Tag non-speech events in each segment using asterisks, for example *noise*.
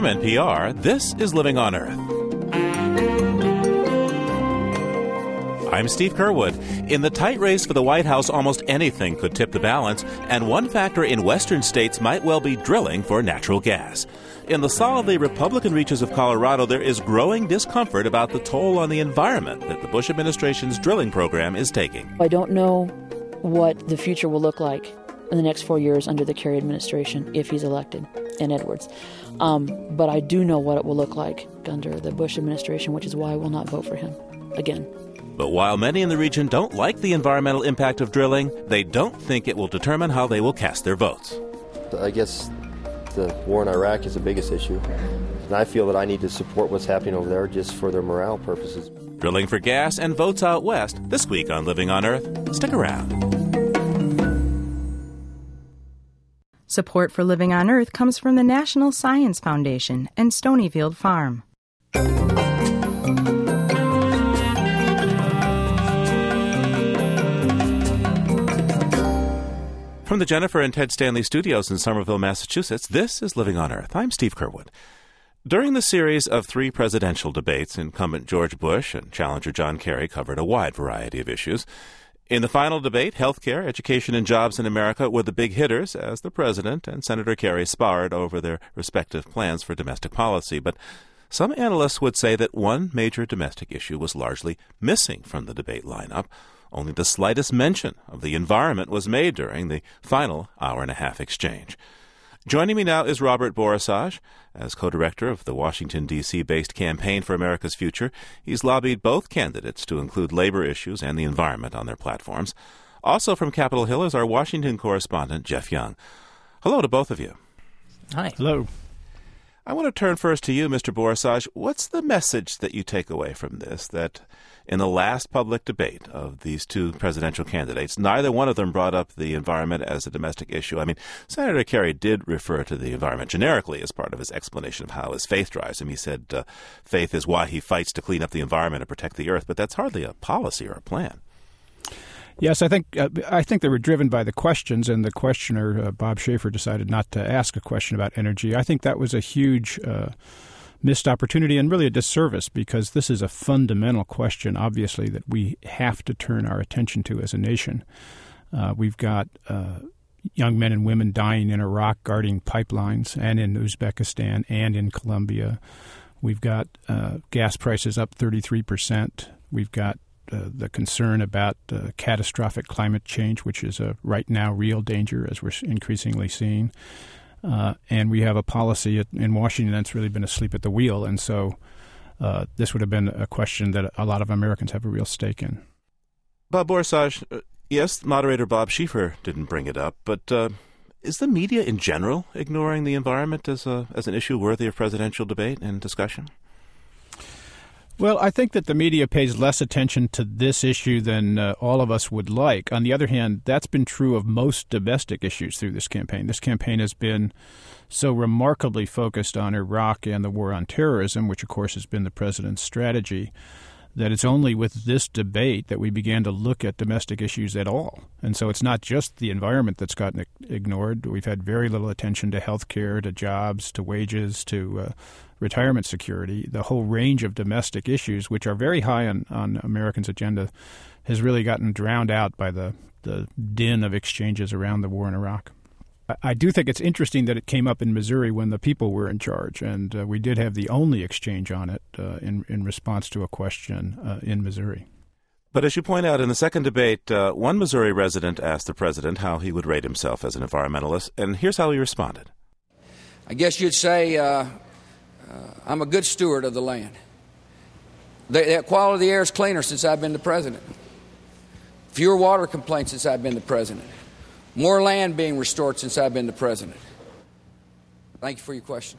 From NPR, this is Living on Earth. I'm Steve Curwood. In the tight race for the White House, almost anything could tip the balance, and one factor in western states might well be drilling for natural gas. In the solidly Republican reaches of Colorado, there is growing discomfort about the toll on the environment that the Bush administration's drilling program is taking. I don't know what the future will look like in the next four years under the Kerry administration if he's elected and Edwards. Um, but I do know what it will look like under the Bush administration, which is why I will not vote for him again. But while many in the region don't like the environmental impact of drilling, they don't think it will determine how they will cast their votes. I guess the war in Iraq is the biggest issue. And I feel that I need to support what's happening over there just for their morale purposes. Drilling for gas and votes out west this week on Living on Earth. Stick around. Support for Living on Earth comes from the National Science Foundation and Stonyfield Farm. From the Jennifer and Ted Stanley studios in Somerville, Massachusetts, this is Living on Earth. I'm Steve Curwood. During the series of three presidential debates, incumbent George Bush and challenger John Kerry covered a wide variety of issues. In the final debate, healthcare, education, and jobs in America were the big hitters as the president and Senator Kerry sparred over their respective plans for domestic policy. But some analysts would say that one major domestic issue was largely missing from the debate lineup only the slightest mention of the environment was made during the final hour and a half exchange. Joining me now is Robert Borosage. As co director of the Washington, D.C. based Campaign for America's Future, he's lobbied both candidates to include labor issues and the environment on their platforms. Also from Capitol Hill is our Washington correspondent, Jeff Young. Hello to both of you. Hi. Hello. I want to turn first to you, Mr. Borosage. What's the message that you take away from this? That in the last public debate of these two presidential candidates, neither one of them brought up the environment as a domestic issue. I mean, Senator Kerry did refer to the environment generically as part of his explanation of how his faith drives him. He said uh, faith is why he fights to clean up the environment and protect the earth, but that's hardly a policy or a plan. Yes, I think uh, I think they were driven by the questions, and the questioner uh, Bob Schieffer decided not to ask a question about energy. I think that was a huge uh, missed opportunity and really a disservice because this is a fundamental question, obviously, that we have to turn our attention to as a nation. Uh, we've got uh, young men and women dying in Iraq guarding pipelines, and in Uzbekistan, and in Colombia. We've got uh, gas prices up 33%. We've got uh, the concern about uh, catastrophic climate change, which is a right now real danger, as we're increasingly seeing. Uh, and we have a policy at, in Washington that's really been asleep at the wheel. And so uh, this would have been a question that a lot of Americans have a real stake in. Bob Borosage, uh, yes, moderator Bob Schieffer didn't bring it up, but uh, is the media in general ignoring the environment as, a, as an issue worthy of presidential debate and discussion? Well, I think that the media pays less attention to this issue than uh, all of us would like. On the other hand, that's been true of most domestic issues through this campaign. This campaign has been so remarkably focused on Iraq and the war on terrorism, which, of course, has been the president's strategy, that it's only with this debate that we began to look at domestic issues at all. And so it's not just the environment that's gotten ignored. We've had very little attention to health care, to jobs, to wages, to uh, retirement security, the whole range of domestic issues, which are very high on, on Americans' agenda, has really gotten drowned out by the, the din of exchanges around the war in Iraq. I do think it's interesting that it came up in Missouri when the people were in charge, and uh, we did have the only exchange on it uh, in, in response to a question uh, in Missouri. But as you point out, in the second debate, uh, one Missouri resident asked the president how he would rate himself as an environmentalist, and here's how he responded. I guess you'd say uh, uh, I'm a good steward of the land. The, the quality of the air is cleaner since I've been the president. Fewer water complaints since I've been the president. More land being restored since I've been the president. Thank you for your question.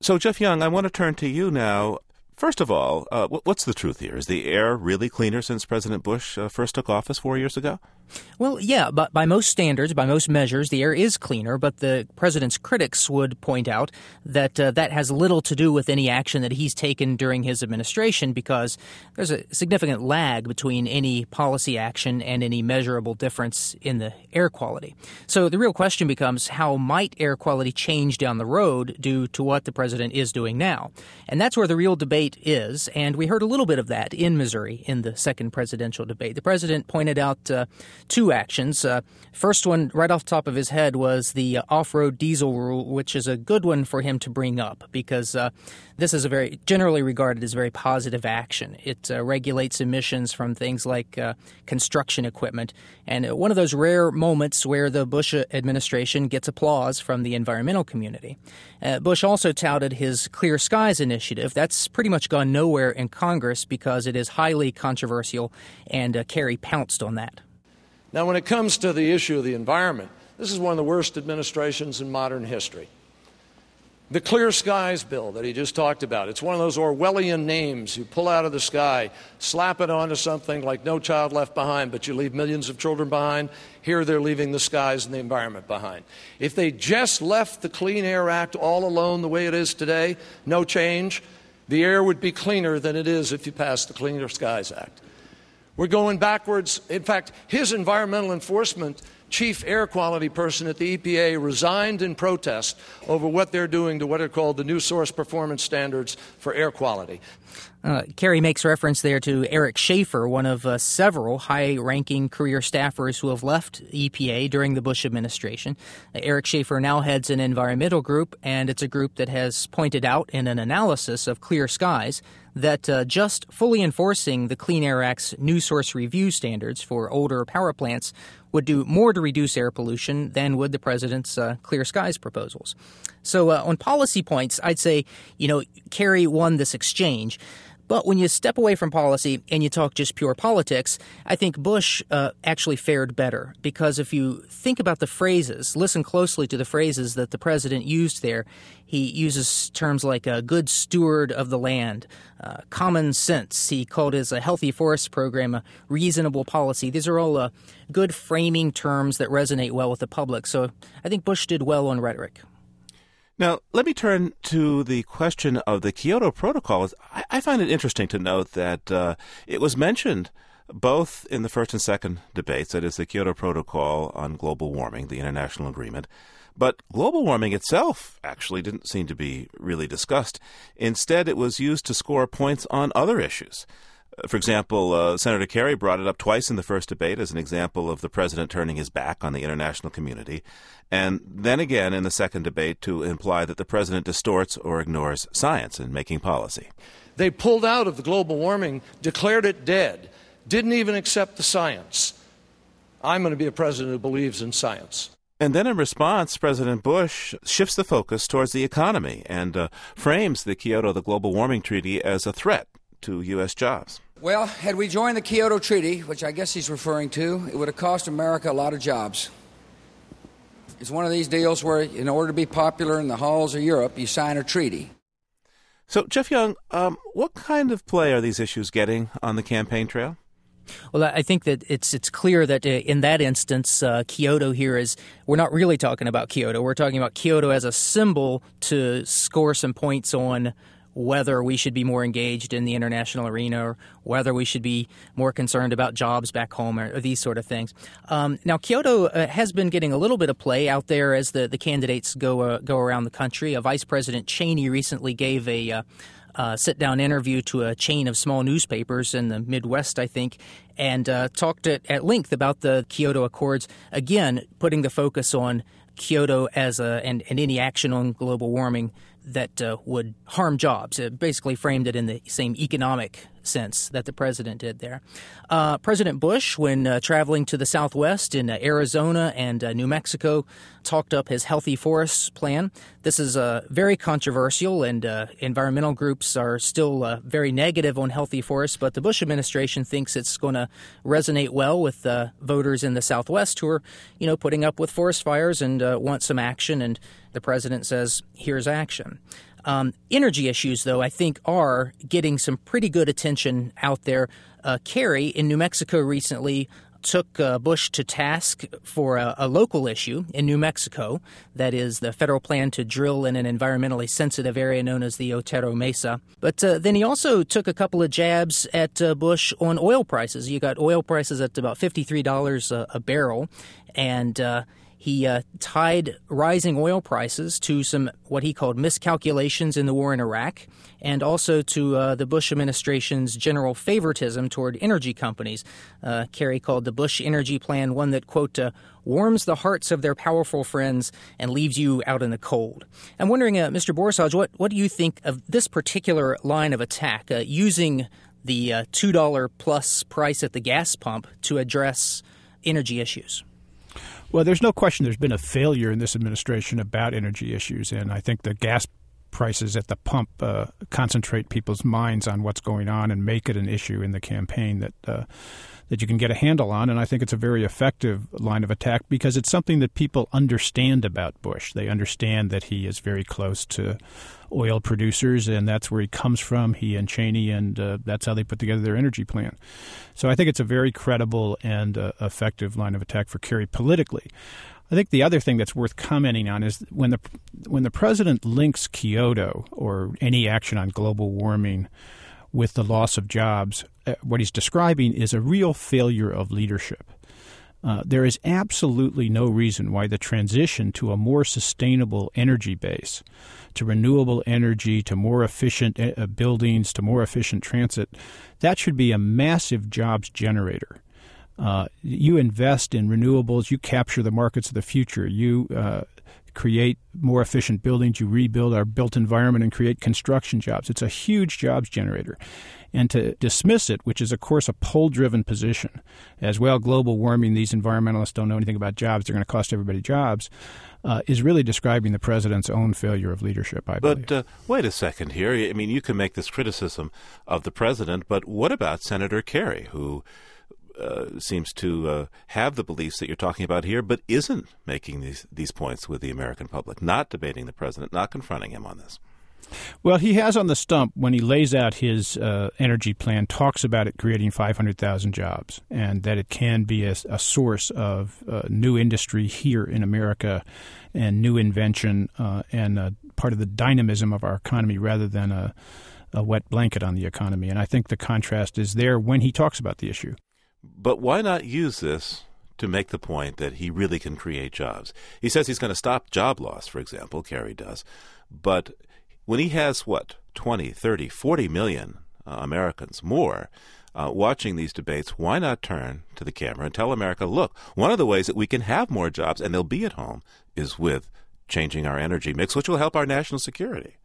So, Jeff Young, I want to turn to you now. First of all, uh, what's the truth here? Is the air really cleaner since President Bush uh, first took office four years ago? Well, yeah, but by most standards, by most measures, the air is cleaner. But the president's critics would point out that uh, that has little to do with any action that he's taken during his administration, because there's a significant lag between any policy action and any measurable difference in the air quality. So the real question becomes how might air quality change down the road due to what the president is doing now? And that's where the real debate is. And we heard a little bit of that in Missouri in the second presidential debate. The president pointed out uh, two actions. Uh, first one, right off the top of his head, was the uh, off road diesel rule, which is a good one for him to bring up because uh, this is a very generally regarded as a very positive action. It uh, regulates emissions from things like uh, construction equipment. And one of those rare moments where the Bush administration gets applause from the environmental community. Bush also touted his Clear Skies initiative. That's pretty much gone nowhere in Congress because it is highly controversial, and Kerry pounced on that. Now, when it comes to the issue of the environment, this is one of the worst administrations in modern history. The Clear Skies Bill that he just talked about, it's one of those Orwellian names you pull out of the sky, slap it onto something like No Child Left Behind, but you leave millions of children behind. Here they're leaving the skies and the environment behind. If they just left the Clean Air Act all alone the way it is today, no change, the air would be cleaner than it is if you pass the Cleaner Skies Act. We're going backwards. In fact, his environmental enforcement chief air quality person at the EPA resigned in protest over what they're doing to what are called the new source performance standards for air quality. Uh, Kerry makes reference there to Eric Schaeffer, one of uh, several high ranking career staffers who have left EPA during the Bush administration. Uh, Eric Schaeffer now heads an environmental group, and it's a group that has pointed out in an analysis of clear skies that uh, just fully enforcing the Clean Air Act's new source review standards for older power plants would do more to reduce air pollution than would the president's uh, Clear Skies proposals. So, uh, on policy points, I'd say, you know, Kerry won this exchange. But when you step away from policy and you talk just pure politics, I think Bush uh, actually fared better because if you think about the phrases, listen closely to the phrases that the president used there, he uses terms like a good steward of the land, uh, common sense. He called his a healthy forest program a reasonable policy. These are all uh, good framing terms that resonate well with the public. So I think Bush did well on rhetoric. Now, let me turn to the question of the Kyoto Protocol. I, I find it interesting to note that uh, it was mentioned both in the first and second debates, that is, the Kyoto Protocol on global warming, the international agreement. But global warming itself actually didn't seem to be really discussed. Instead, it was used to score points on other issues. For example, uh, Senator Kerry brought it up twice in the first debate as an example of the president turning his back on the international community, and then again in the second debate to imply that the president distorts or ignores science in making policy. They pulled out of the global warming, declared it dead, didn't even accept the science. I'm going to be a president who believes in science. And then in response, President Bush shifts the focus towards the economy and uh, frames the Kyoto, the global warming treaty, as a threat to U.S. jobs. Well, had we joined the Kyoto Treaty, which I guess he's referring to, it would have cost America a lot of jobs. It's one of these deals where, in order to be popular in the halls of Europe, you sign a treaty. So, Jeff Young, um, what kind of play are these issues getting on the campaign trail? Well, I think that it's it's clear that uh, in that instance, uh, Kyoto here is we're not really talking about Kyoto. We're talking about Kyoto as a symbol to score some points on whether we should be more engaged in the international arena or whether we should be more concerned about jobs back home or, or these sort of things. Um, now, Kyoto uh, has been getting a little bit of play out there as the, the candidates go uh, go around the country. Uh, Vice President Cheney recently gave a uh, uh, sit down interview to a chain of small newspapers in the Midwest, I think, and uh, talked at, at length about the Kyoto Accords, again, putting the focus on Kyoto as a and, and any action on global warming that uh, would harm jobs. It basically framed it in the same economic sense that the president did there. Uh, president Bush, when uh, traveling to the Southwest in uh, Arizona and uh, New Mexico, talked up his healthy forests plan. This is uh, very controversial, and environmental groups are still very negative on healthy forests. But the Bush administration thinks it's going to resonate well with voters in the Southwest who are, you know, putting up with forest fires and want some action. And the president says, "Here's action." Um, energy issues, though, I think are getting some pretty good attention out there. Uh, Kerry in New Mexico recently took uh, Bush to task for a, a, local issue in New Mexico, that is, the federal plan to drill in an environmentally sensitive area known as the Otero Mesa. But uh, then he also took a couple of jabs at uh, Bush on oil prices. You got oil prices at about $53 a, a barrel, and uh, he uh, tied rising oil prices to some what he called miscalculations in the war in Iraq, and also to uh, the Bush administration's general favoritism toward energy companies. Uh, Kerry called the Bush energy plan one that, quote, uh, warms the hearts of their powerful friends and leaves you out in the cold. I'm wondering, uh, Mr. Borisov, what, what do you think of this particular line of attack, uh, using the $2 plus price at the gas pump to address energy issues? Well, there's no question there's been a failure in this administration about energy issues, and I think the gas prices at the pump uh, concentrate people's minds on what's going on and make it an issue in the campaign that uh, that you can get a handle on. And I think it's a very effective line of attack because it's something that people understand about Bush. They understand that he is very close to oil producers, and that's where he comes from. He and Cheney, and uh, that's how they put together their energy plan. So I think it's a very credible and uh, effective line of attack for Kerry politically. I think the other thing that's worth commenting on is when the when the president links Kyoto or any action on global warming with the loss of jobs, uh, what he's describing is a real failure of leadership. Uh, there is absolutely no reason why the transition to a more sustainable energy base, to renewable energy, to more efficient uh, buildings, to more efficient transit, that should be a massive jobs generator. Uh, you invest in renewables, you capture the markets of the future, you uh, create more efficient buildings, you rebuild our built environment and create construction jobs. It's a huge jobs generator. And to dismiss it, which is, of course, a poll driven position, as well, global warming, these environmentalists don't know anything about jobs, they're going to cost everybody jobs, uh, is really describing the president's own failure of leadership, I believe. But uh, wait a second here. I mean, you can make this criticism of the president, but what about Senator Kerry, who uh, seems to uh, have the beliefs that you're talking about here, but isn't making these these points with the American public, not debating the president, not confronting him on this. Well, he has on the stump when he lays out his uh, energy plan, talks about it creating 500,000 jobs and that it can be a, a source of uh, new industry here in America and new invention uh, and part of the dynamism of our economy rather than a, a wet blanket on the economy. And I think the contrast is there when he talks about the issue. But why not use this to make the point that he really can create jobs? He says he's going to stop job loss, for example, Kerry does. But when he has, what, 20, 30, 40 million uh, Americans more uh, watching these debates, why not turn to the camera and tell America, look, one of the ways that we can have more jobs and they'll be at home is with changing our energy mix, which will help our national security?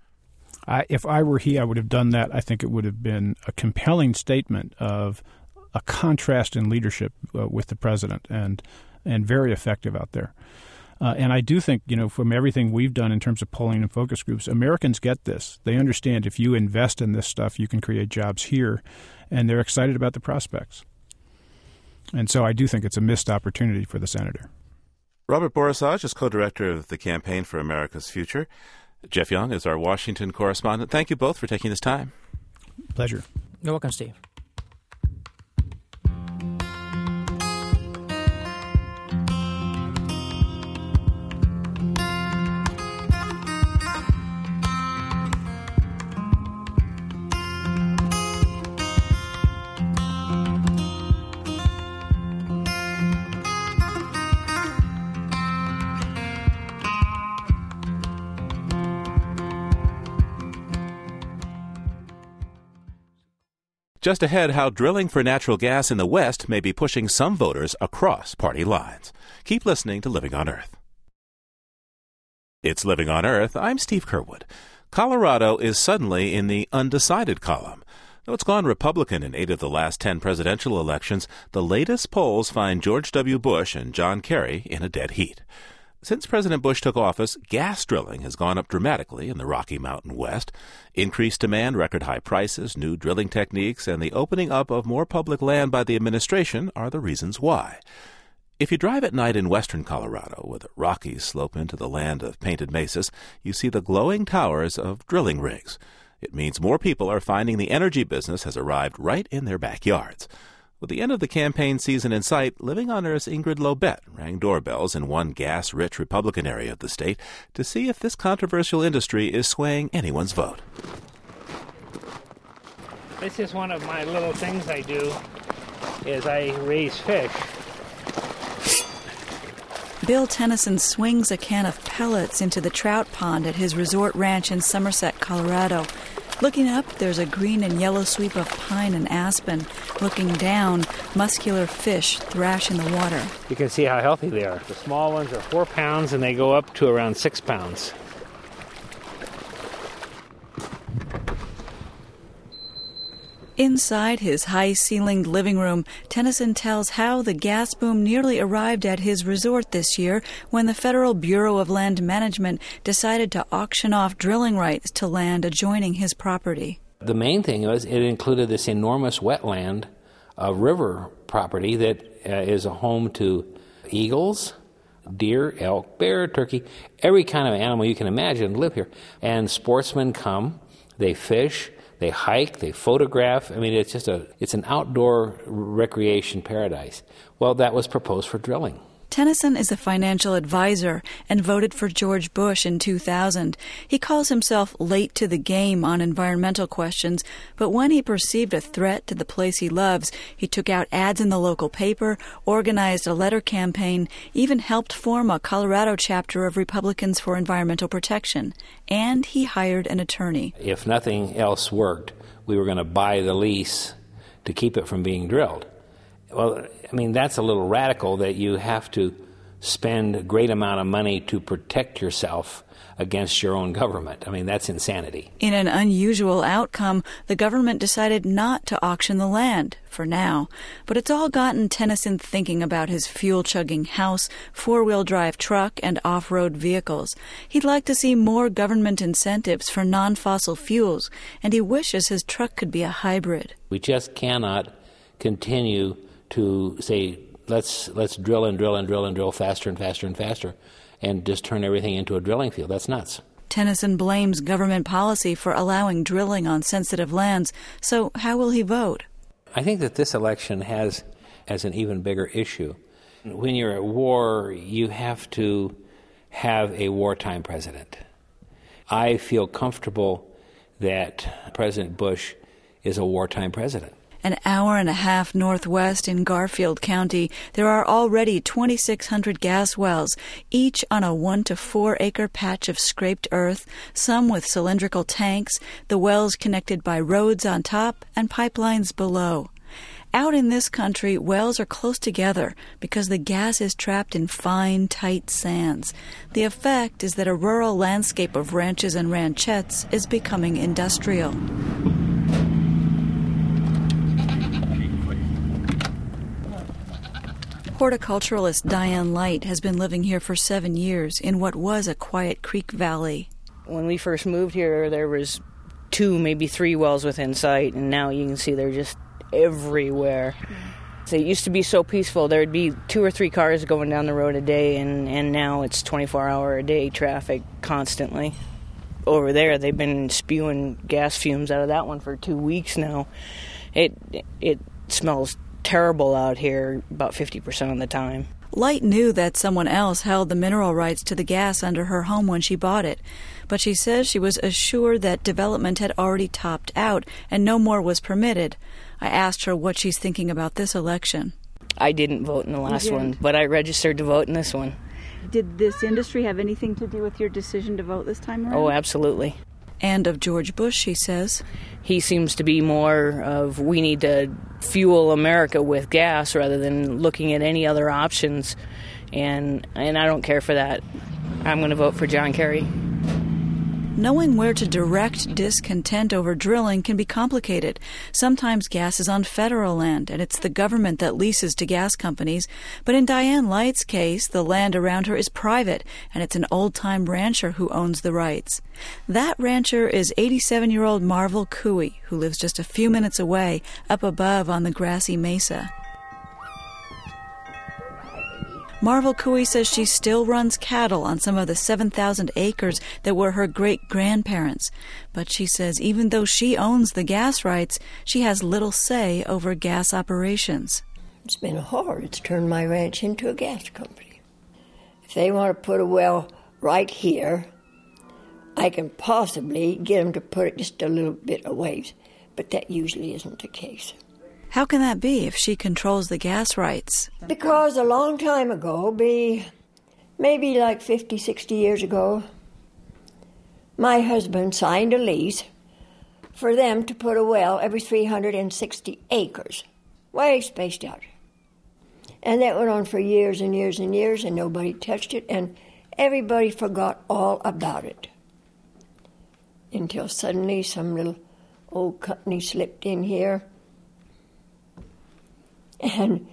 I, if I were he, I would have done that. I think it would have been a compelling statement of a contrast in leadership uh, with the president, and and very effective out there. Uh, and I do think, you know, from everything we've done in terms of polling and focus groups, Americans get this. They understand if you invest in this stuff, you can create jobs here, and they're excited about the prospects. And so I do think it's a missed opportunity for the senator. Robert Borisov is co director of the Campaign for America's Future. Jeff Young is our Washington correspondent. Thank you both for taking this time. Pleasure. You're welcome, Steve. Just ahead, how drilling for natural gas in the West may be pushing some voters across party lines. Keep listening to Living on Earth. It's Living on Earth. I'm Steve Curwood. Colorado is suddenly in the undecided column. Though it's gone Republican in eight of the last ten presidential elections, the latest polls find George W. Bush and John Kerry in a dead heat. Since President Bush took office, gas drilling has gone up dramatically in the Rocky Mountain West. Increased demand, record high prices, new drilling techniques, and the opening up of more public land by the administration are the reasons why. If you drive at night in western Colorado, where the Rockies slope into the land of painted mesas, you see the glowing towers of drilling rigs. It means more people are finding the energy business has arrived right in their backyards. With the end of the campaign season in sight, Living on Earth's Ingrid Lobet rang doorbells in one gas rich Republican area of the state to see if this controversial industry is swaying anyone's vote. This is one of my little things I do is I raise fish. Bill Tennyson swings a can of pellets into the trout pond at his resort ranch in Somerset, Colorado. Looking up, there's a green and yellow sweep of pine and aspen. Looking down, muscular fish thrash in the water. You can see how healthy they are. The small ones are four pounds and they go up to around six pounds. Inside his high ceilinged living room, Tennyson tells how the gas boom nearly arrived at his resort this year when the Federal Bureau of Land Management decided to auction off drilling rights to land adjoining his property. The main thing was it included this enormous wetland, a river property that uh, is a home to eagles, deer, elk, bear, turkey, every kind of animal you can imagine live here. And sportsmen come, they fish, they hike, they photograph. I mean, it's just a it's an outdoor recreation paradise. Well, that was proposed for drilling. Tennyson is a financial advisor and voted for George Bush in 2000. He calls himself late to the game on environmental questions, but when he perceived a threat to the place he loves, he took out ads in the local paper, organized a letter campaign, even helped form a Colorado chapter of Republicans for Environmental Protection, and he hired an attorney. If nothing else worked, we were going to buy the lease to keep it from being drilled. Well, I mean, that's a little radical that you have to spend a great amount of money to protect yourself against your own government. I mean, that's insanity. In an unusual outcome, the government decided not to auction the land, for now. But it's all gotten Tennyson thinking about his fuel chugging house, four wheel drive truck, and off road vehicles. He'd like to see more government incentives for non fossil fuels, and he wishes his truck could be a hybrid. We just cannot continue to say let's let's drill and drill and drill and drill faster and faster and faster and just turn everything into a drilling field. That's nuts. Tennyson blames government policy for allowing drilling on sensitive lands. So how will he vote? I think that this election has as an even bigger issue. When you're at war, you have to have a wartime president. I feel comfortable that President Bush is a wartime president. An hour and a half northwest in Garfield County, there are already 2,600 gas wells, each on a one to four acre patch of scraped earth, some with cylindrical tanks, the wells connected by roads on top and pipelines below. Out in this country, wells are close together because the gas is trapped in fine, tight sands. The effect is that a rural landscape of ranches and ranchettes is becoming industrial. Horticulturalist Diane Light has been living here for seven years in what was a quiet creek valley. When we first moved here, there was two, maybe three wells within sight, and now you can see they're just everywhere. So it used to be so peaceful. There'd be two or three cars going down the road a day, and, and now it's 24 hour a day traffic constantly. Over there, they've been spewing gas fumes out of that one for two weeks now. It it smells terrible out here about 50% of the time. Light knew that someone else held the mineral rights to the gas under her home when she bought it, but she says she was assured that development had already topped out and no more was permitted. I asked her what she's thinking about this election. I didn't vote in the last one, but I registered to vote in this one. Did this industry have anything to do with your decision to vote this time around? Oh, absolutely. And of George Bush, he says. He seems to be more of we need to fuel America with gas rather than looking at any other options. And and I don't care for that. I'm going to vote for John Kerry. Knowing where to direct discontent over drilling can be complicated. Sometimes gas is on federal land, and it's the government that leases to gas companies. But in Diane Light's case, the land around her is private, and it's an old time rancher who owns the rights. That rancher is 87 year old Marvel Cooey, who lives just a few minutes away, up above on the grassy mesa. Marvel Cooey says she still runs cattle on some of the 7,000 acres that were her great grandparents. But she says even though she owns the gas rights, she has little say over gas operations. It's been hard. It's turned my ranch into a gas company. If they want to put a well right here, I can possibly get them to put it just a little bit away, but that usually isn't the case. How can that be if she controls the gas rights? Because a long time ago, be maybe like 50, 60 years ago, my husband signed a lease for them to put a well every 360 acres, way spaced out. And that went on for years and years and years, and nobody touched it, and everybody forgot all about it. Until suddenly some little old company slipped in here and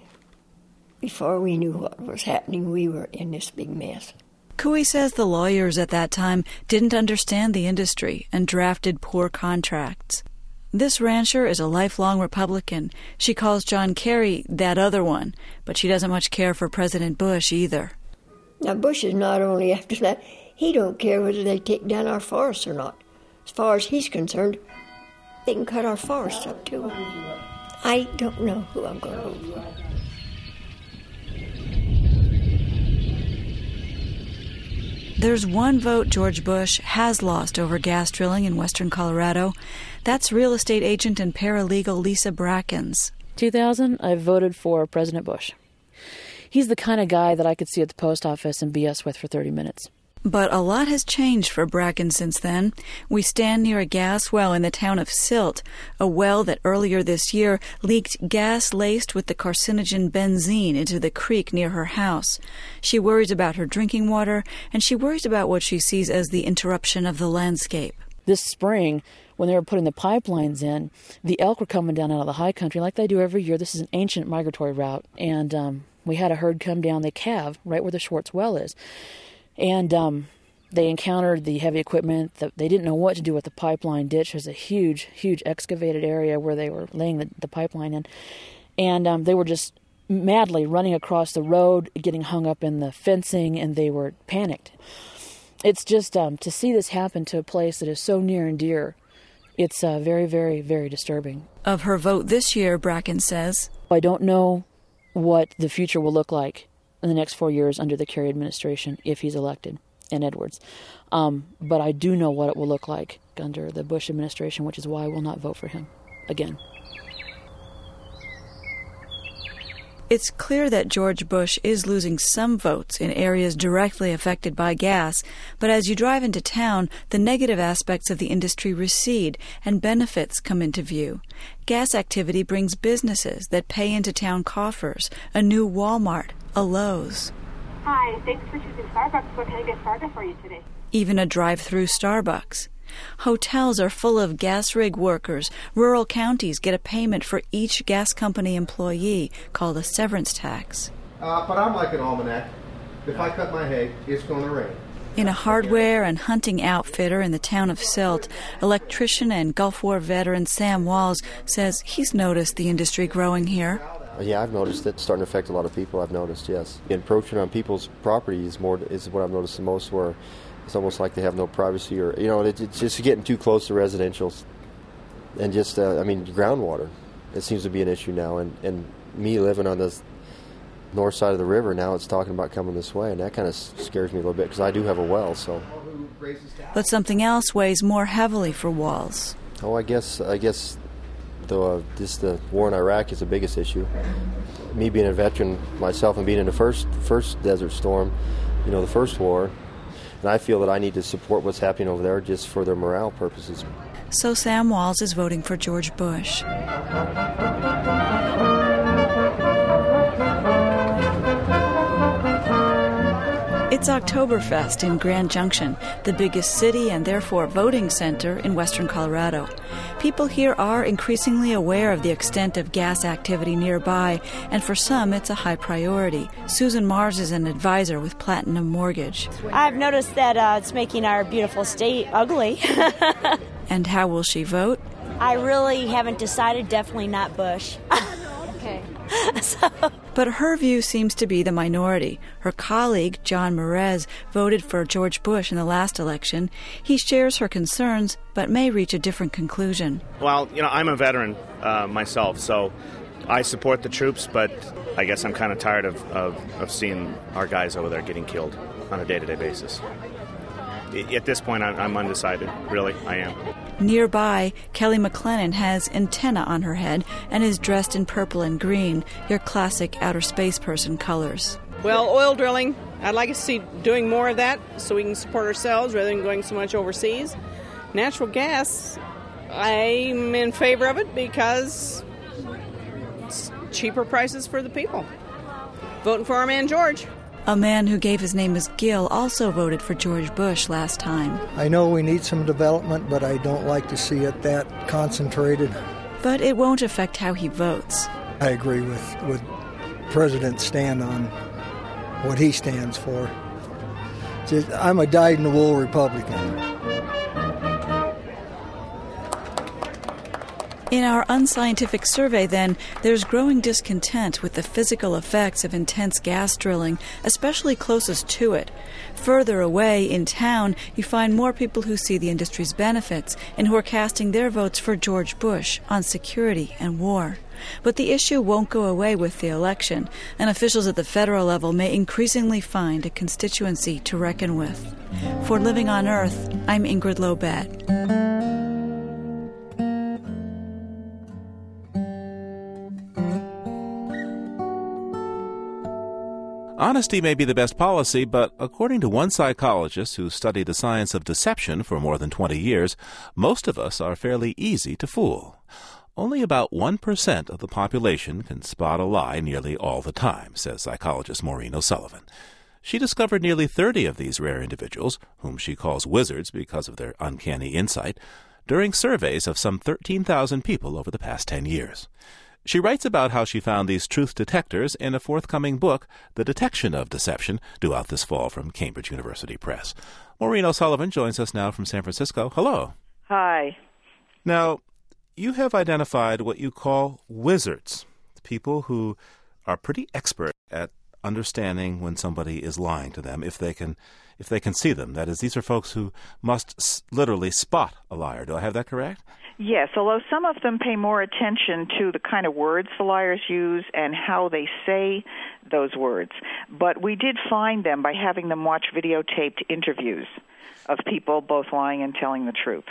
before we knew what was happening, we were in this big mess. Cooey says the lawyers at that time didn't understand the industry and drafted poor contracts. This rancher is a lifelong Republican. She calls John Kerry that other one, but she doesn't much care for President Bush either. Now Bush is not only after that, he don't care whether they take down our forests or not. As far as he's concerned, they can cut our forests up too. I don't know who I'm going to vote for. There's one vote George Bush has lost over gas drilling in western Colorado. That's real estate agent and paralegal Lisa Brackens. 2000, I voted for President Bush. He's the kind of guy that I could see at the post office and BS with for 30 minutes. But a lot has changed for Bracken since then. We stand near a gas well in the town of Silt, a well that earlier this year leaked gas laced with the carcinogen benzene into the creek near her house. She worries about her drinking water, and she worries about what she sees as the interruption of the landscape. This spring, when they were putting the pipelines in, the elk were coming down out of the high country like they do every year. This is an ancient migratory route, and um, we had a herd come down. They calve right where the Schwartz well is and um, they encountered the heavy equipment. The, they didn't know what to do with the pipeline ditch. There's a huge, huge excavated area where they were laying the, the pipeline in, and um, they were just madly running across the road, getting hung up in the fencing, and they were panicked. It's just um, to see this happen to a place that is so near and dear. It's uh, very, very, very disturbing. Of her vote this year, Bracken says, I don't know what the future will look like in the next four years under the Kerry administration if he's elected and Edwards. Um, but I do know what it will look like under the Bush administration, which is why I will not vote for him again. It's clear that George Bush is losing some votes in areas directly affected by gas, but as you drive into town, the negative aspects of the industry recede and benefits come into view. Gas activity brings businesses that pay into town coffers, a new Walmart, a Lowe's. Hi, thanks for choosing Starbucks. What can I get started for you today? Even a drive through Starbucks. Hotels are full of gas rig workers. Rural counties get a payment for each gas company employee called a severance tax. Uh, but I'm like an almanac. If I cut my hay, it's going to rain. In a hardware and hunting outfitter in the town of Silt, electrician and Gulf War veteran Sam Walls says he's noticed the industry growing here. Yeah, I've noticed it starting to affect a lot of people. I've noticed, yes. Encroaching on people's property is more is what I've noticed the most. Where it's almost like they have no privacy, or you know, it's just getting too close to residentials, and just uh, I mean, groundwater. It seems to be an issue now, and and me living on the north side of the river now, it's talking about coming this way, and that kind of scares me a little bit because I do have a well, so. But something else weighs more heavily for Walls. Oh, I guess I guess though uh, just the war in Iraq is the biggest issue. Me being a veteran myself and being in the first first Desert Storm, you know, the first war, and I feel that I need to support what's happening over there just for their morale purposes. So Sam Walls is voting for George Bush. It's Oktoberfest in Grand Junction, the biggest city and therefore voting center in western Colorado. People here are increasingly aware of the extent of gas activity nearby, and for some it's a high priority. Susan Mars is an advisor with Platinum Mortgage. I've noticed that uh, it's making our beautiful state ugly. *laughs* and how will she vote? I really haven't decided, definitely not Bush. okay. *laughs* so. But her view seems to be the minority. Her colleague, John Merez, voted for George Bush in the last election. He shares her concerns, but may reach a different conclusion. Well, you know, I'm a veteran uh, myself, so I support the troops, but I guess I'm kind of tired of, of, of seeing our guys over there getting killed on a day to day basis. At this point, I'm undecided. Really, I am. Nearby, Kelly McLennan has antenna on her head and is dressed in purple and green, your classic outer space person colors. Well, oil drilling, I'd like to see doing more of that so we can support ourselves rather than going so much overseas. Natural gas, I'm in favor of it because it's cheaper prices for the people. Voting for our man George. A man who gave his name as Gil also voted for George Bush last time. I know we need some development, but I don't like to see it that concentrated. But it won't affect how he votes. I agree with, with President's stand on what he stands for. Just, I'm a dyed in the wool Republican. In our unscientific survey, then, there's growing discontent with the physical effects of intense gas drilling, especially closest to it. Further away, in town, you find more people who see the industry's benefits and who are casting their votes for George Bush on security and war. But the issue won't go away with the election, and officials at the federal level may increasingly find a constituency to reckon with. For Living on Earth, I'm Ingrid Lobet. Honesty may be the best policy, but according to one psychologist who studied the science of deception for more than 20 years, most of us are fairly easy to fool. Only about 1% of the population can spot a lie nearly all the time, says psychologist Maureen O'Sullivan. She discovered nearly 30 of these rare individuals, whom she calls wizards because of their uncanny insight, during surveys of some 13,000 people over the past 10 years. She writes about how she found these truth detectors in a forthcoming book, The Detection of Deception, due out this fall from Cambridge University Press. Maureen O'Sullivan joins us now from San Francisco. Hello. Hi. Now, you have identified what you call wizards, people who are pretty expert at understanding when somebody is lying to them if they can if they can see them. That is, these are folks who must s- literally spot a liar. Do I have that correct? Yes, although some of them pay more attention to the kind of words the liars use and how they say those words. But we did find them by having them watch videotaped interviews of people both lying and telling the truth.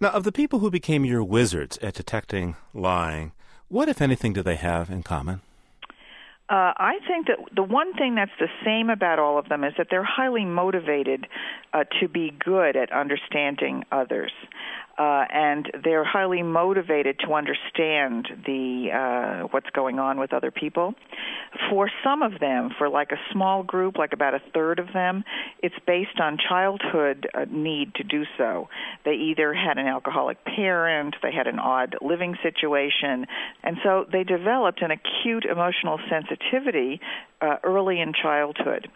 Now, of the people who became your wizards at detecting lying, what, if anything, do they have in common? Uh, I think that the one thing that's the same about all of them is that they're highly motivated uh, to be good at understanding others uh, and they're highly motivated to understand the uh, what's going on with other people. For some of them, for like a small group, like about a third of them, it's based on childhood uh, need to do so. They either had an alcoholic parent, they had an odd living situation, and so they developed an acute emotional sensitivity uh, early in childhood.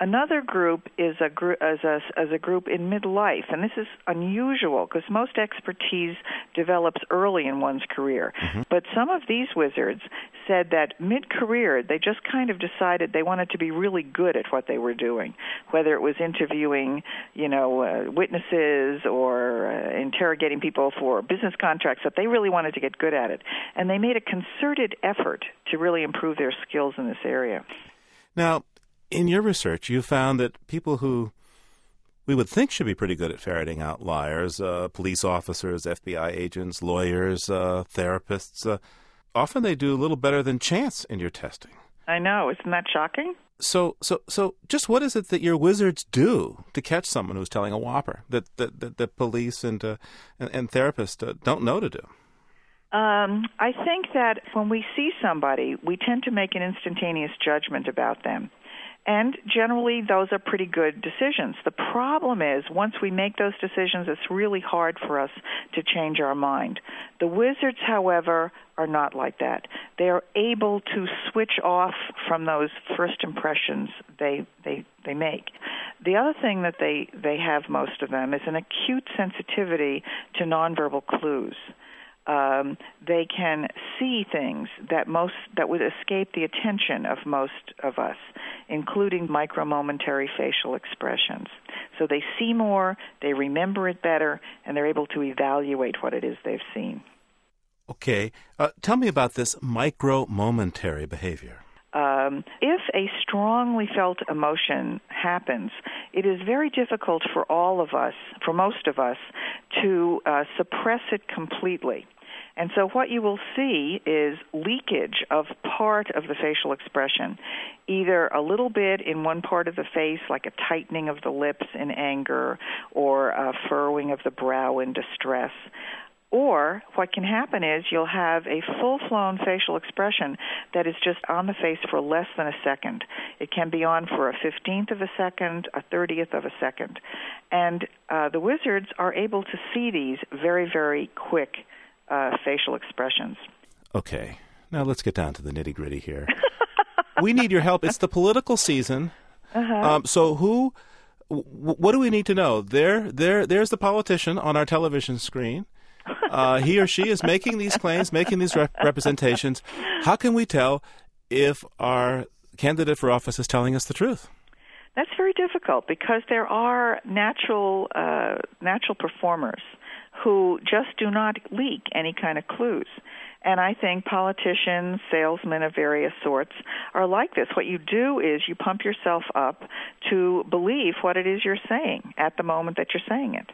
Another group is a group as a as a group in midlife, and this is unusual because most expertise develops early in one's career. Mm-hmm. But some of these wizards said that mid-career they just kind of decided they wanted to be really good at what they were doing, whether it was interviewing, you know, uh, witnesses or uh, interrogating people for business contracts. That they really wanted to get good at it, and they made a concerted effort to really improve their skills in this area. Now, in your research, you found that people who we would think should be pretty good at ferreting out liars, uh, police officers, FBI agents, lawyers, uh, therapists, uh, often they do a little better than chance in your testing. I know. Isn't that shocking? So, so, so, just what is it that your wizards do to catch someone who's telling a whopper that that, that, that police and, uh, and, and therapists uh, don't know to do? Um, I think that when we see somebody, we tend to make an instantaneous judgment about them. And generally, those are pretty good decisions. The problem is, once we make those decisions, it's really hard for us to change our mind. The wizards, however, are not like that. They are able to switch off from those first impressions they they they make. The other thing that they they have most of them is an acute sensitivity to nonverbal clues. Um, they can see things that most that would escape the attention of most of us, including micro momentary facial expressions. So they see more, they remember it better, and they're able to evaluate what it is they've seen. Okay, uh, tell me about this micro momentary behavior. Um, if a strongly felt emotion happens, it is very difficult for all of us, for most of us, to uh, suppress it completely. And so what you will see is leakage of part of the facial expression, either a little bit in one part of the face, like a tightening of the lips in anger or a furrowing of the brow in distress. Or what can happen is you'll have a full flown facial expression that is just on the face for less than a second. It can be on for a fifteenth of a second, a thirtieth of a second. And uh, the wizards are able to see these very, very quick uh, facial expressions. Okay, now let's get down to the nitty gritty here. *laughs* we need your help. It's the political season. Uh-huh. Um, so who? W- what do we need to know? There, there, there's the politician on our television screen. Uh, he or she is making these claims, making these rep- representations. How can we tell if our candidate for office is telling us the truth? That's very difficult because there are natural uh, natural performers who just do not leak any kind of clues. And I think politicians, salesmen of various sorts are like this. What you do is you pump yourself up to believe what it is you're saying at the moment that you're saying it.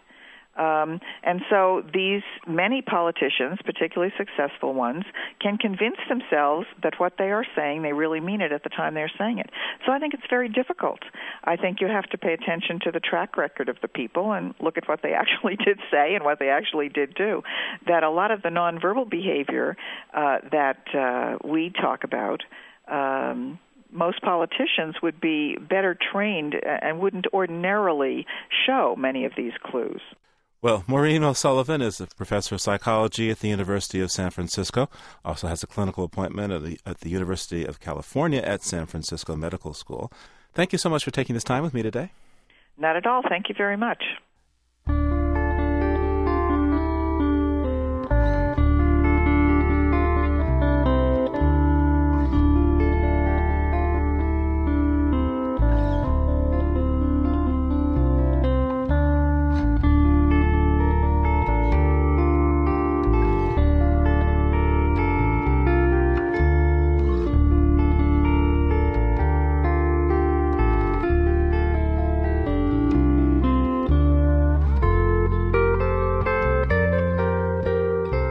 Um, and so these many politicians, particularly successful ones, can convince themselves that what they are saying, they really mean it at the time they're saying it. So I think it's very difficult. I think you have to pay attention to the track record of the people and look at what they *laughs* actually did say and what they actually did do. That a lot of the nonverbal behavior uh, that uh, we talk about. Um, most politicians would be better trained and wouldn't ordinarily show many of these clues. Well, Maureen O'Sullivan is a professor of psychology at the University of San Francisco. Also has a clinical appointment at the, at the University of California at San Francisco Medical School. Thank you so much for taking this time with me today. Not at all. Thank you very much.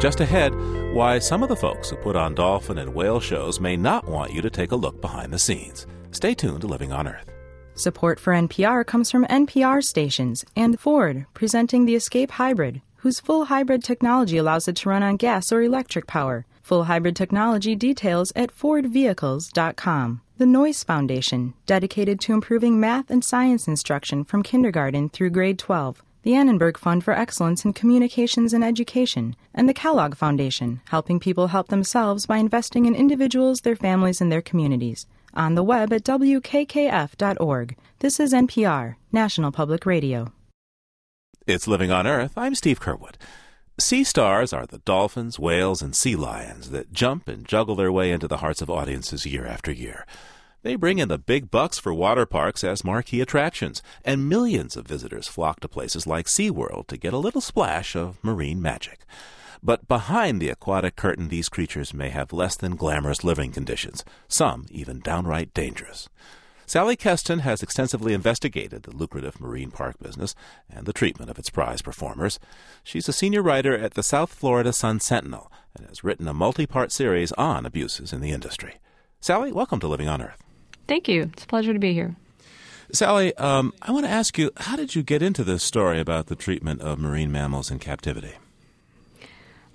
Just ahead, why some of the folks who put on dolphin and whale shows may not want you to take a look behind the scenes. Stay tuned to Living on Earth. Support for NPR comes from NPR stations and Ford, presenting the Escape Hybrid, whose full hybrid technology allows it to run on gas or electric power. Full hybrid technology details at FordVehicles.com. The Noyce Foundation, dedicated to improving math and science instruction from kindergarten through grade 12 the Annenberg Fund for Excellence in Communications and Education, and the Kellogg Foundation, helping people help themselves by investing in individuals, their families, and their communities. On the web at wkkf.org. This is NPR, National Public Radio. It's Living on Earth. I'm Steve Curwood. Sea stars are the dolphins, whales, and sea lions that jump and juggle their way into the hearts of audiences year after year. They bring in the big bucks for water parks as marquee attractions, and millions of visitors flock to places like SeaWorld to get a little splash of marine magic. But behind the aquatic curtain, these creatures may have less than glamorous living conditions, some even downright dangerous. Sally Kestin has extensively investigated the lucrative marine park business and the treatment of its prize performers. She's a senior writer at the South Florida Sun Sentinel and has written a multi part series on abuses in the industry. Sally, welcome to Living on Earth. Thank you. It's a pleasure to be here. Sally, um, I want to ask you, how did you get into this story about the treatment of marine mammals in captivity?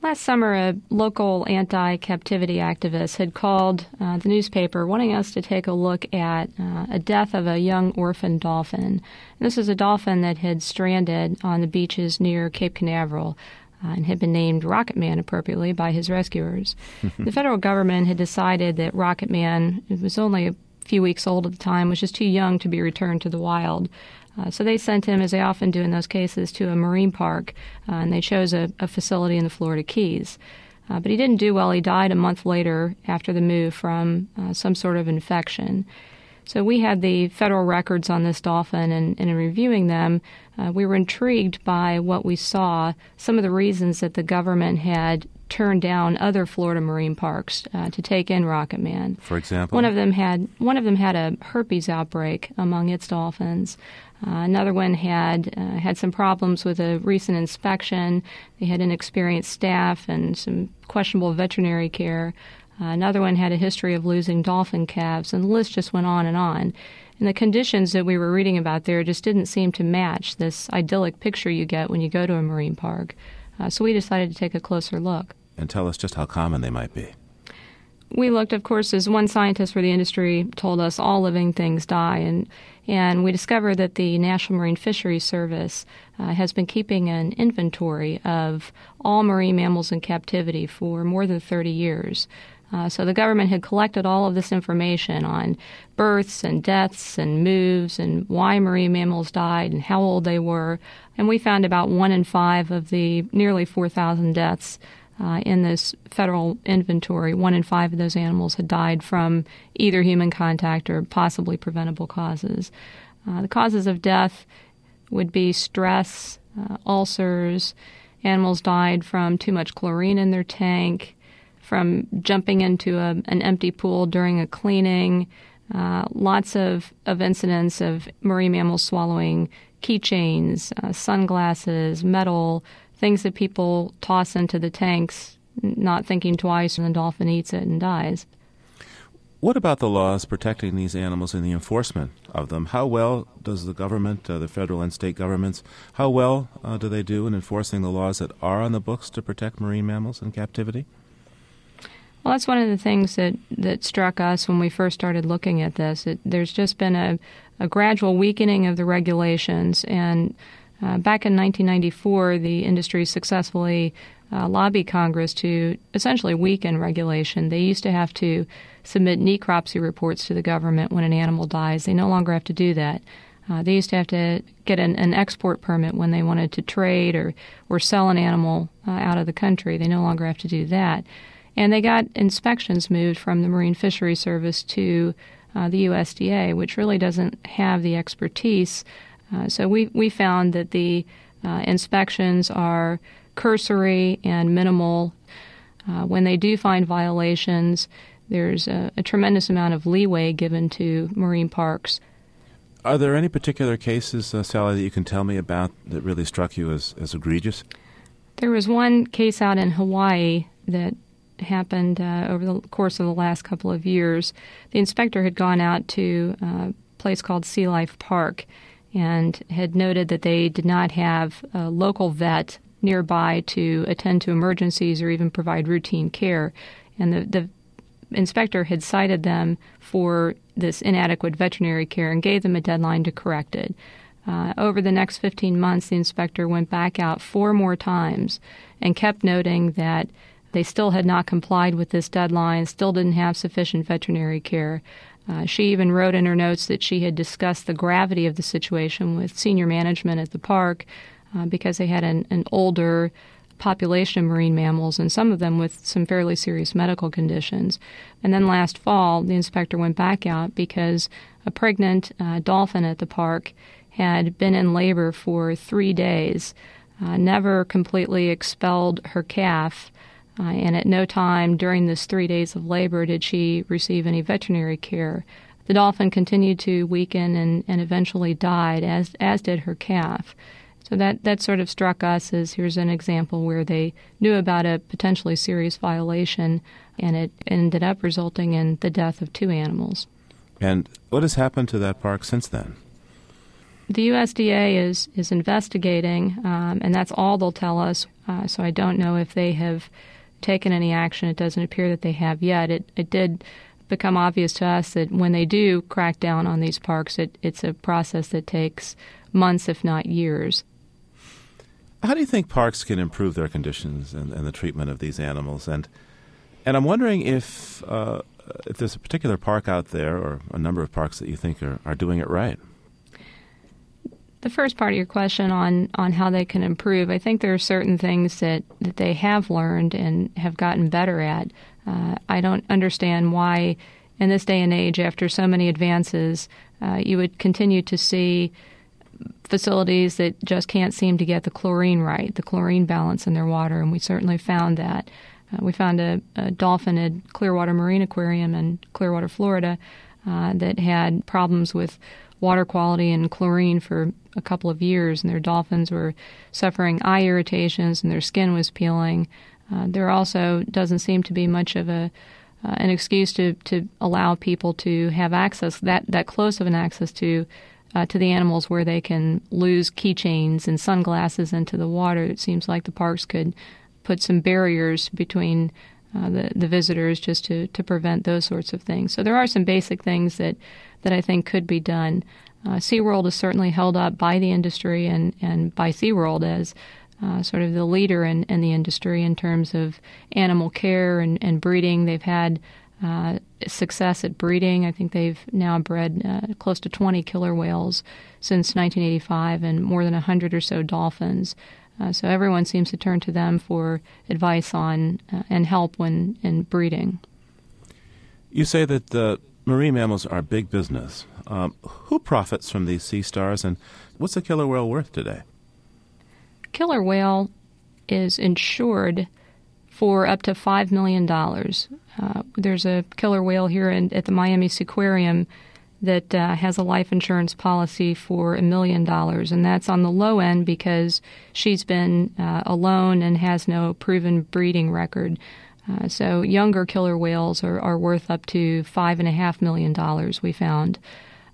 Last summer, a local anti captivity activist had called uh, the newspaper wanting us to take a look at uh, a death of a young orphan dolphin. And this is a dolphin that had stranded on the beaches near Cape Canaveral. Uh, and had been named Rocket Man appropriately by his rescuers. *laughs* the federal government had decided that Rocket Man was only a few weeks old at the time, was just too young to be returned to the wild. Uh, so they sent him, as they often do in those cases, to a marine park, uh, and they chose a, a, facility in the Florida Keys. Uh, but he didn't do well. He died a month later after the move from uh, some sort of infection. So we had the federal records on this dolphin, and, and in reviewing them, uh, we were intrigued by what we saw, some of the reasons that the government had turned down other Florida marine parks uh, to take in Rocket Man. For example, one of them had one of them had a herpes outbreak among its dolphins. Uh, another one had uh, had some problems with a recent inspection. They had inexperienced staff and some questionable veterinary care. Uh, another one had a history of losing dolphin calves, and the list just went on and on. And the conditions that we were reading about there just didn't seem to match this idyllic picture you get when you go to a marine park. Uh, so we decided to take a closer look. And tell us just how common they might be. We looked, of course, as one scientist for the industry told us, all living things die. And, and we discovered that the National Marine Fisheries Service uh, has been keeping an inventory of all marine mammals in captivity for more than 30 years. Uh, so the government had collected all of this information on births and deaths and moves and why marine mammals died and how old they were. And we found about one in five of the nearly 4,000 deaths uh, in this federal inventory. One in five of those animals had died from either human contact or possibly preventable causes. Uh, the causes of death would be stress, uh, ulcers, animals died from too much chlorine in their tank from jumping into a, an empty pool during a cleaning. Uh, lots of, of incidents of marine mammals swallowing keychains, uh, sunglasses, metal, things that people toss into the tanks, not thinking twice, and the dolphin eats it and dies. What about the laws protecting these animals and the enforcement of them? How well does the government, uh, the federal and state governments, how well uh, do they do in enforcing the laws that are on the books to protect marine mammals in captivity? Well, that's one of the things that, that struck us when we first started looking at this. It, there's just been a, a gradual weakening of the regulations. And uh, back in 1994, the industry successfully uh, lobbied Congress to essentially weaken regulation. They used to have to submit necropsy reports to the government when an animal dies. They no longer have to do that. Uh, they used to have to get an, an, export permit when they wanted to trade or, or sell an animal uh, out of the country. They no longer have to do that. And they got inspections moved from the Marine Fisheries Service to uh, the USDA, which really doesn't have the expertise. Uh, so we, we found that the uh, inspections are cursory and minimal. Uh, when they do find violations, there's a, a tremendous amount of leeway given to marine parks. Are there any particular cases, uh, Sally, that you can tell me about that really struck you as, as egregious? There was one case out in Hawaii that happened uh, over the course of the last couple of years. The inspector had gone out to a place called Sea Life Park and had noted that they did not have a local vet nearby to attend to emergencies or even provide routine care. And the, the inspector had cited them for this inadequate veterinary care and gave them a deadline to correct it. Uh, over the next 15 months, the inspector went back out four more times and kept noting that they still had not complied with this deadline, still didn't have sufficient veterinary care. Uh, she even wrote in her notes that she had discussed the gravity of the situation with senior management at the park uh, because they had an, an older population of marine mammals and some of them with some fairly serious medical conditions. And then last fall, the inspector went back out because a pregnant uh, dolphin at the park had been in labor for three days, uh, never completely expelled her calf, uh, and at no time during this three days of labor did she receive any veterinary care. The dolphin continued to weaken and, and eventually died, as, as did her calf. So that, that sort of struck us as here's an example where they knew about a potentially serious violation and it ended up resulting in the death of two animals. And what has happened to that park since then? The USDA is is investigating, um, and that's all they'll tell us. Uh, so I don't know if they have taken any action. It doesn't appear that they have yet. It, it did become obvious to us that when they do crack down on these parks, it, it's a process that takes months, if not years. How do you think parks can improve their conditions and, and the treatment of these animals? And and I'm wondering if uh, if there's a particular park out there or a number of parks that you think are, are doing it right. The first part of your question on, on how they can improve, I think there are certain things that, that they have learned and have gotten better at. Uh, I don't understand why, in this day and age, after so many advances, uh, you would continue to see facilities that just can't seem to get the chlorine right, the chlorine balance in their water, and we certainly found that. Uh, we found a, a, dolphin at Clearwater Marine Aquarium in Clearwater, Florida, uh, that had problems with water quality and chlorine for a couple of years, and their dolphins were suffering eye irritations and their skin was peeling. Uh, there also doesn't seem to be much of a uh, an excuse to, to allow people to have access that that close of an access to uh, to the animals where they can lose keychains and sunglasses into the water. It seems like the parks could put some barriers between uh, the the visitors just to to prevent those sorts of things. So there are some basic things that that I think could be done. Uh, SeaWorld is certainly held up by the industry and, and by SeaWorld as uh, sort of the leader in, in the industry in terms of animal care and, and breeding. They've had uh, success at breeding. I think they've now bred uh, close to 20 killer whales since 1985 and more than 100 or so dolphins. Uh, so everyone seems to turn to them for advice on uh, and help when in breeding. You say that the marine mammals are big business. Um, who profits from these sea stars, and what's a killer whale worth today? Killer whale is insured for up to $5 million. Uh, there's a killer whale here in, at the Miami Seaquarium that uh, has a life insurance policy for a million dollars, and that's on the low end because she's been uh, alone and has no proven breeding record. Uh, so younger killer whales are, are worth up to five and a half million dollars. We found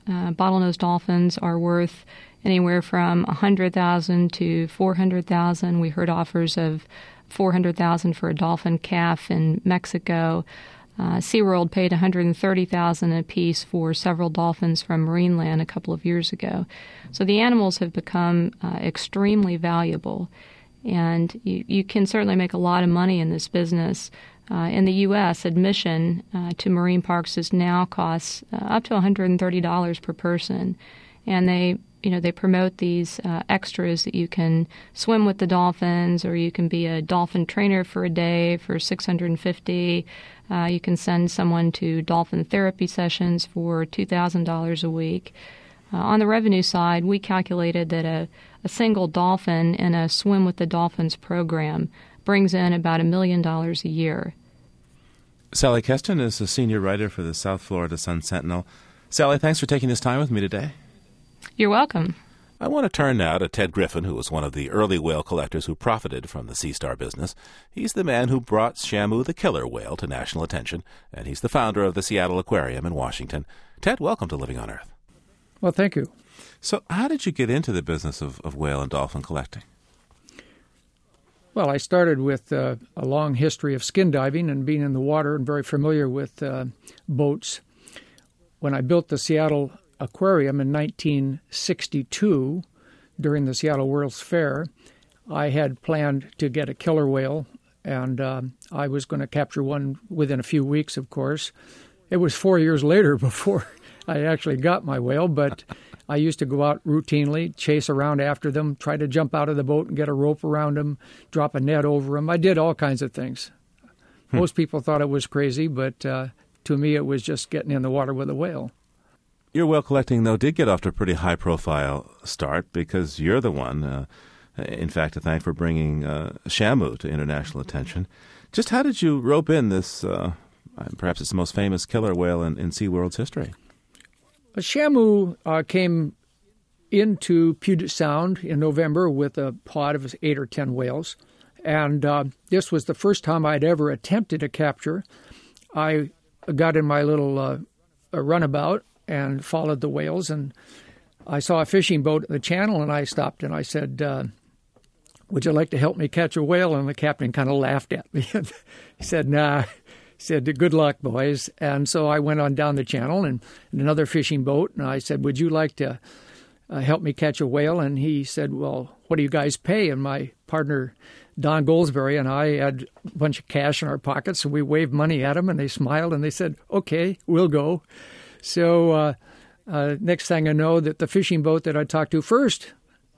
uh, bottlenose dolphins are worth anywhere from a hundred thousand to four hundred thousand. We heard offers of four hundred thousand for a dolphin calf in Mexico. Uh, SeaWorld paid 130,000 a piece for several dolphins from Marineland a couple of years ago. So the animals have become uh, extremely valuable and you, you can certainly make a lot of money in this business. Uh, in the U.S., admission uh, to marine parks is now costs uh, up to $130 per person, and they you know they promote these uh, extras that you can swim with the dolphins, or you can be a dolphin trainer for a day for 650. Uh, you can send someone to dolphin therapy sessions for $2,000 a week. Uh, on the revenue side, we calculated that a a single dolphin in a Swim with the Dolphins program brings in about a million dollars a year. Sally Kestin is a senior writer for the South Florida Sun Sentinel. Sally, thanks for taking this time with me today. You're welcome. I want to turn now to Ted Griffin, who was one of the early whale collectors who profited from the Sea Star business. He's the man who brought Shamu the killer whale to national attention, and he's the founder of the Seattle Aquarium in Washington. Ted, welcome to Living on Earth. Well, thank you. So, how did you get into the business of, of whale and dolphin collecting? Well, I started with uh, a long history of skin diving and being in the water and very familiar with uh, boats. When I built the Seattle Aquarium in 1962 during the Seattle World's Fair, I had planned to get a killer whale, and uh, I was going to capture one within a few weeks, of course. It was four years later *laughs* before I actually got my whale, but *laughs* I used to go out routinely, chase around after them, try to jump out of the boat and get a rope around them, drop a net over them. I did all kinds of things. Hmm. Most people thought it was crazy, but uh, to me, it was just getting in the water with a whale. Your whale collecting, though, did get off to a pretty high profile start because you're the one, uh, in fact, to thank for bringing uh, Shamu to international attention. Just how did you rope in this, uh, perhaps it's the most famous killer whale in, in SeaWorld's history? Shamu uh, came into Puget Sound in November with a pod of eight or ten whales, and uh, this was the first time I'd ever attempted a capture. I got in my little uh, runabout and followed the whales, and I saw a fishing boat in the channel, and I stopped and I said, uh, "Would you like to help me catch a whale?" And the captain kind of laughed at me. *laughs* he said, "Nah." said, Good luck, boys. And so I went on down the channel and in another fishing boat, and I said, Would you like to uh, help me catch a whale? And he said, Well, what do you guys pay? And my partner, Don Goldsberry, and I had a bunch of cash in our pockets, so we waved money at them, and they smiled and they said, Okay, we'll go. So uh, Uh, next thing I know, that the fishing boat that I talked to first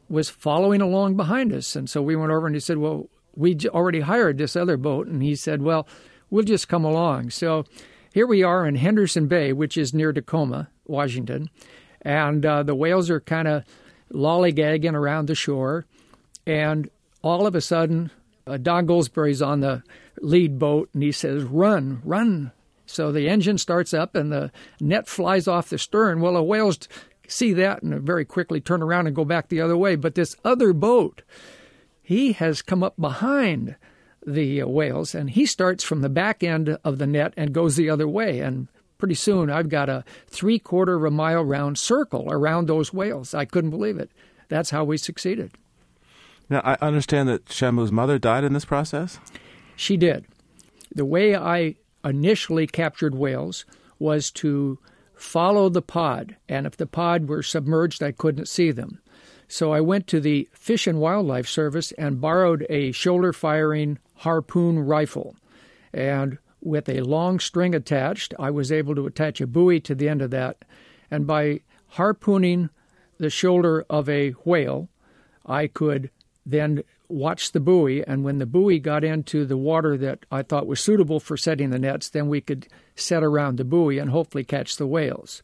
was following along behind us, and so we went over and he said, "Well, we already hired this other boat," and he said, "Well, we'll just come along." So here we are in Henderson Bay, which is near Tacoma, Washington, and uh, the whales are kind of lollygagging around the shore, and all of a sudden, uh, Don Goldsberry's on the lead boat, and he says, "Run, run!" So the engine starts up, and the net flies off the stern. Well, the whales see that and very quickly turn around and go back the other way. But this other boat, he has come up behind the whales, and he starts from the back end of the net and goes the other way. And pretty soon, I've got a three quarter of a mile round circle around those whales. I couldn't believe it. That's how we succeeded. Now, I understand that Shamu's mother died in this process? She did. The way I initially captured whales was to follow the pod, and if the pod were submerged, I couldn't see them. So I went to the Fish and Wildlife Service and borrowed a shoulder firing harpoon rifle. And with a long string attached, I was able to attach a buoy to the end of that. And by harpooning the shoulder of a whale, I could then watch the buoy. And when the buoy got into the water that I thought was suitable for setting the nets, then we could set around the buoy and hopefully catch the whales.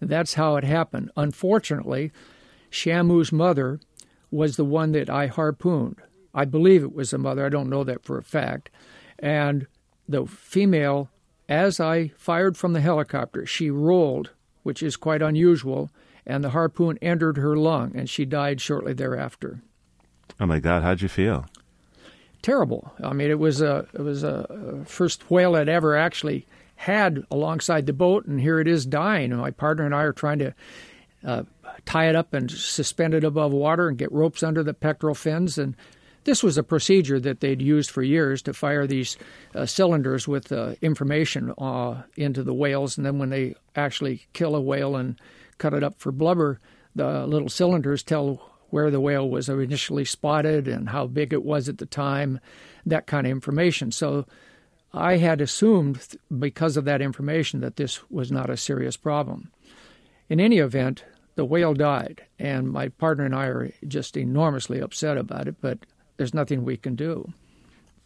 And that's how it happened. Unfortunately, Shamu's mother was the one that I harpooned. I believe it was the mother. I don't know that for a fact. And the female, as I fired from the helicopter, she rolled, which is quite unusual, and the harpoon entered her lung, and she died shortly thereafter. Oh my God! How'd you feel? Terrible. I mean, it was a it was a first whale I'd ever actually had alongside the boat, and here it is dying. And my partner and I are trying to uh, tie it up and suspend it above water and get ropes under the pectoral fins. And this was a procedure that they'd used for years to fire these uh, cylinders with uh, information uh, into the whales. And then when they actually kill a whale and cut it up for blubber, the little cylinders tell where the whale was initially spotted and how big it was at the time, that kind of information. So I had assumed, because of that information, that this was not a serious problem. In any event, the whale died, and my partner and I are just enormously upset about it, but there's nothing we can do.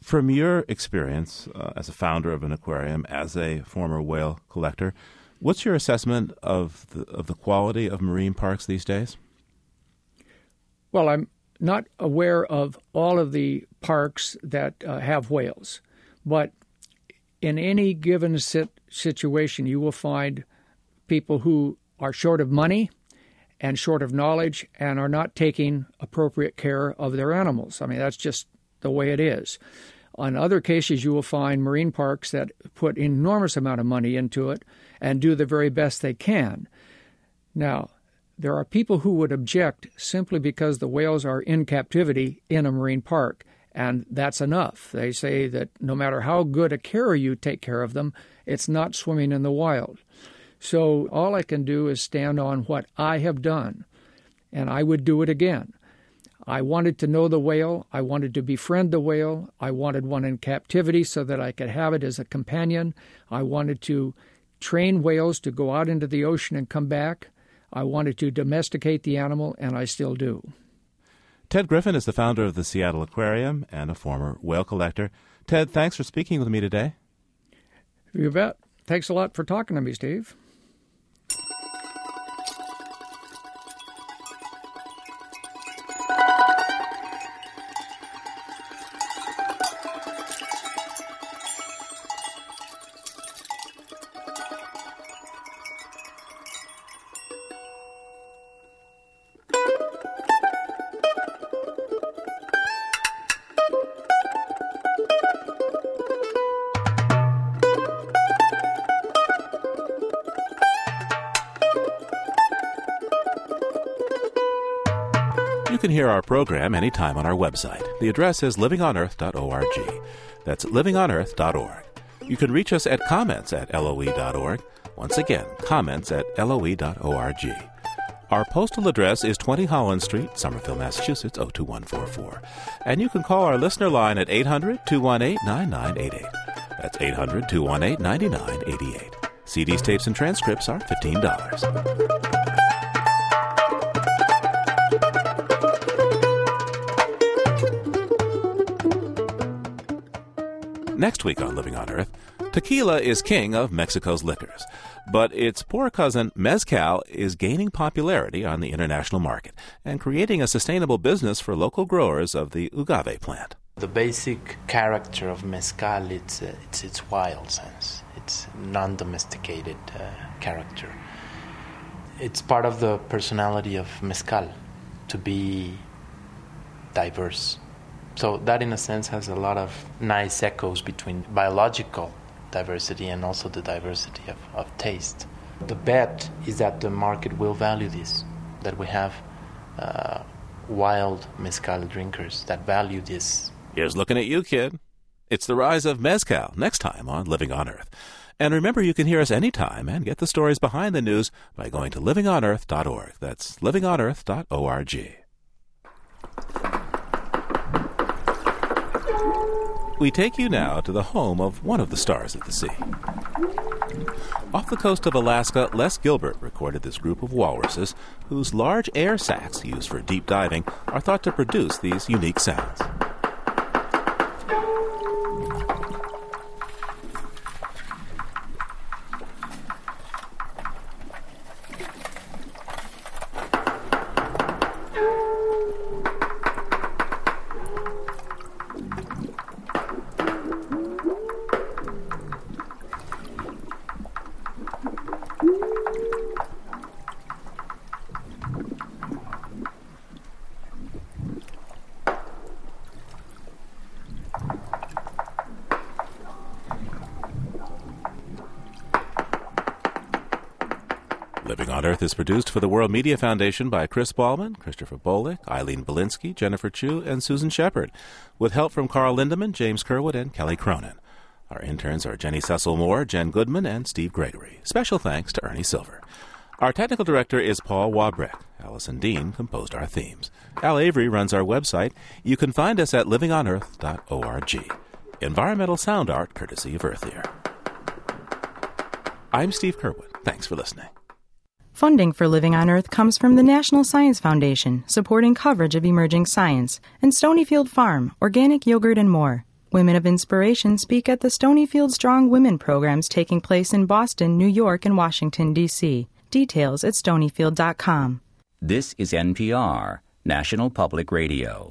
From your experience uh, as a founder of an aquarium, as a former whale collector, what's your assessment of the, of the quality of marine parks these days? Well, I'm not aware of all of the parks that uh, have whales, but in any given sit- situation, you will find people who are short of money and short of knowledge and are not taking appropriate care of their animals. I mean, that's just the way it is. On other cases, you will find marine parks that put enormous amount of money into it and do the very best they can. Now, there are people who would object simply because the whales are in captivity in a marine park, and that's enough. They say that no matter how good a care you take care of them, it's not swimming in the wild. So all I can do is stand on what I have done, and I would do it again. I wanted to know the whale. I wanted to befriend the whale. I wanted one in captivity so that I could have it as a companion. I wanted to train whales to go out into the ocean and come back. I wanted to domesticate the animal, and I still do. Ted Griffin is the founder of the Seattle Aquarium and a former whale collector. Ted, thanks for speaking with me today. You bet. Thanks a lot for talking to me, Steve. Hear our program anytime on our website. The address is livingonearth.org. That's livingonearth.org. You can reach us at comments at loe.org. Once again, comments at loe.org. Our postal address is 20 Holland Street, Somerville, Massachusetts, 02144. And you can call our listener line at 800 218 9988. That's 800 218 9988. CDs, tapes, and transcripts are $15. Next week on Living on Earth, tequila is king of Mexico's liquors, but its poor cousin mezcal is gaining popularity on the international market and creating a sustainable business for local growers of the agave plant. The basic character of mezcal it's uh, it's its wild sense. It's non-domesticated uh, character. It's part of the personality of mezcal to be diverse so that, in a sense, has a lot of nice echoes between biological diversity and also the diversity of, of taste. The bet is that the market will value this, that we have uh, wild mezcal drinkers that value this. Here's looking at you, kid. It's the rise of mezcal next time on Living on Earth. And remember, you can hear us anytime and get the stories behind the news by going to livingonearth.org. That's livingonearth.org. We take you now to the home of one of the stars of the sea. Off the coast of Alaska, Les Gilbert recorded this group of walruses whose large air sacs used for deep diving are thought to produce these unique sounds. Living on Earth is produced for the World Media Foundation by Chris Ballman, Christopher Bolick, Eileen Belinsky, Jennifer Chu, and Susan Shepard, with help from Carl Lindemann, James Curwood, and Kelly Cronin. Our interns are Jenny Cecil Moore, Jen Goodman, and Steve Gregory. Special thanks to Ernie Silver. Our technical director is Paul Wabreck. Allison Dean composed our themes. Al Avery runs our website. You can find us at livingonearth.org. Environmental sound art courtesy of Earth Ear. I'm Steve Curwood. Thanks for listening. Funding for Living on Earth comes from the National Science Foundation, supporting coverage of emerging science, and Stonyfield Farm, organic yogurt and more. Women of Inspiration speak at the Stonyfield Strong Women programs taking place in Boston, New York, and Washington, D.C. Details at stonyfield.com. This is NPR, National Public Radio.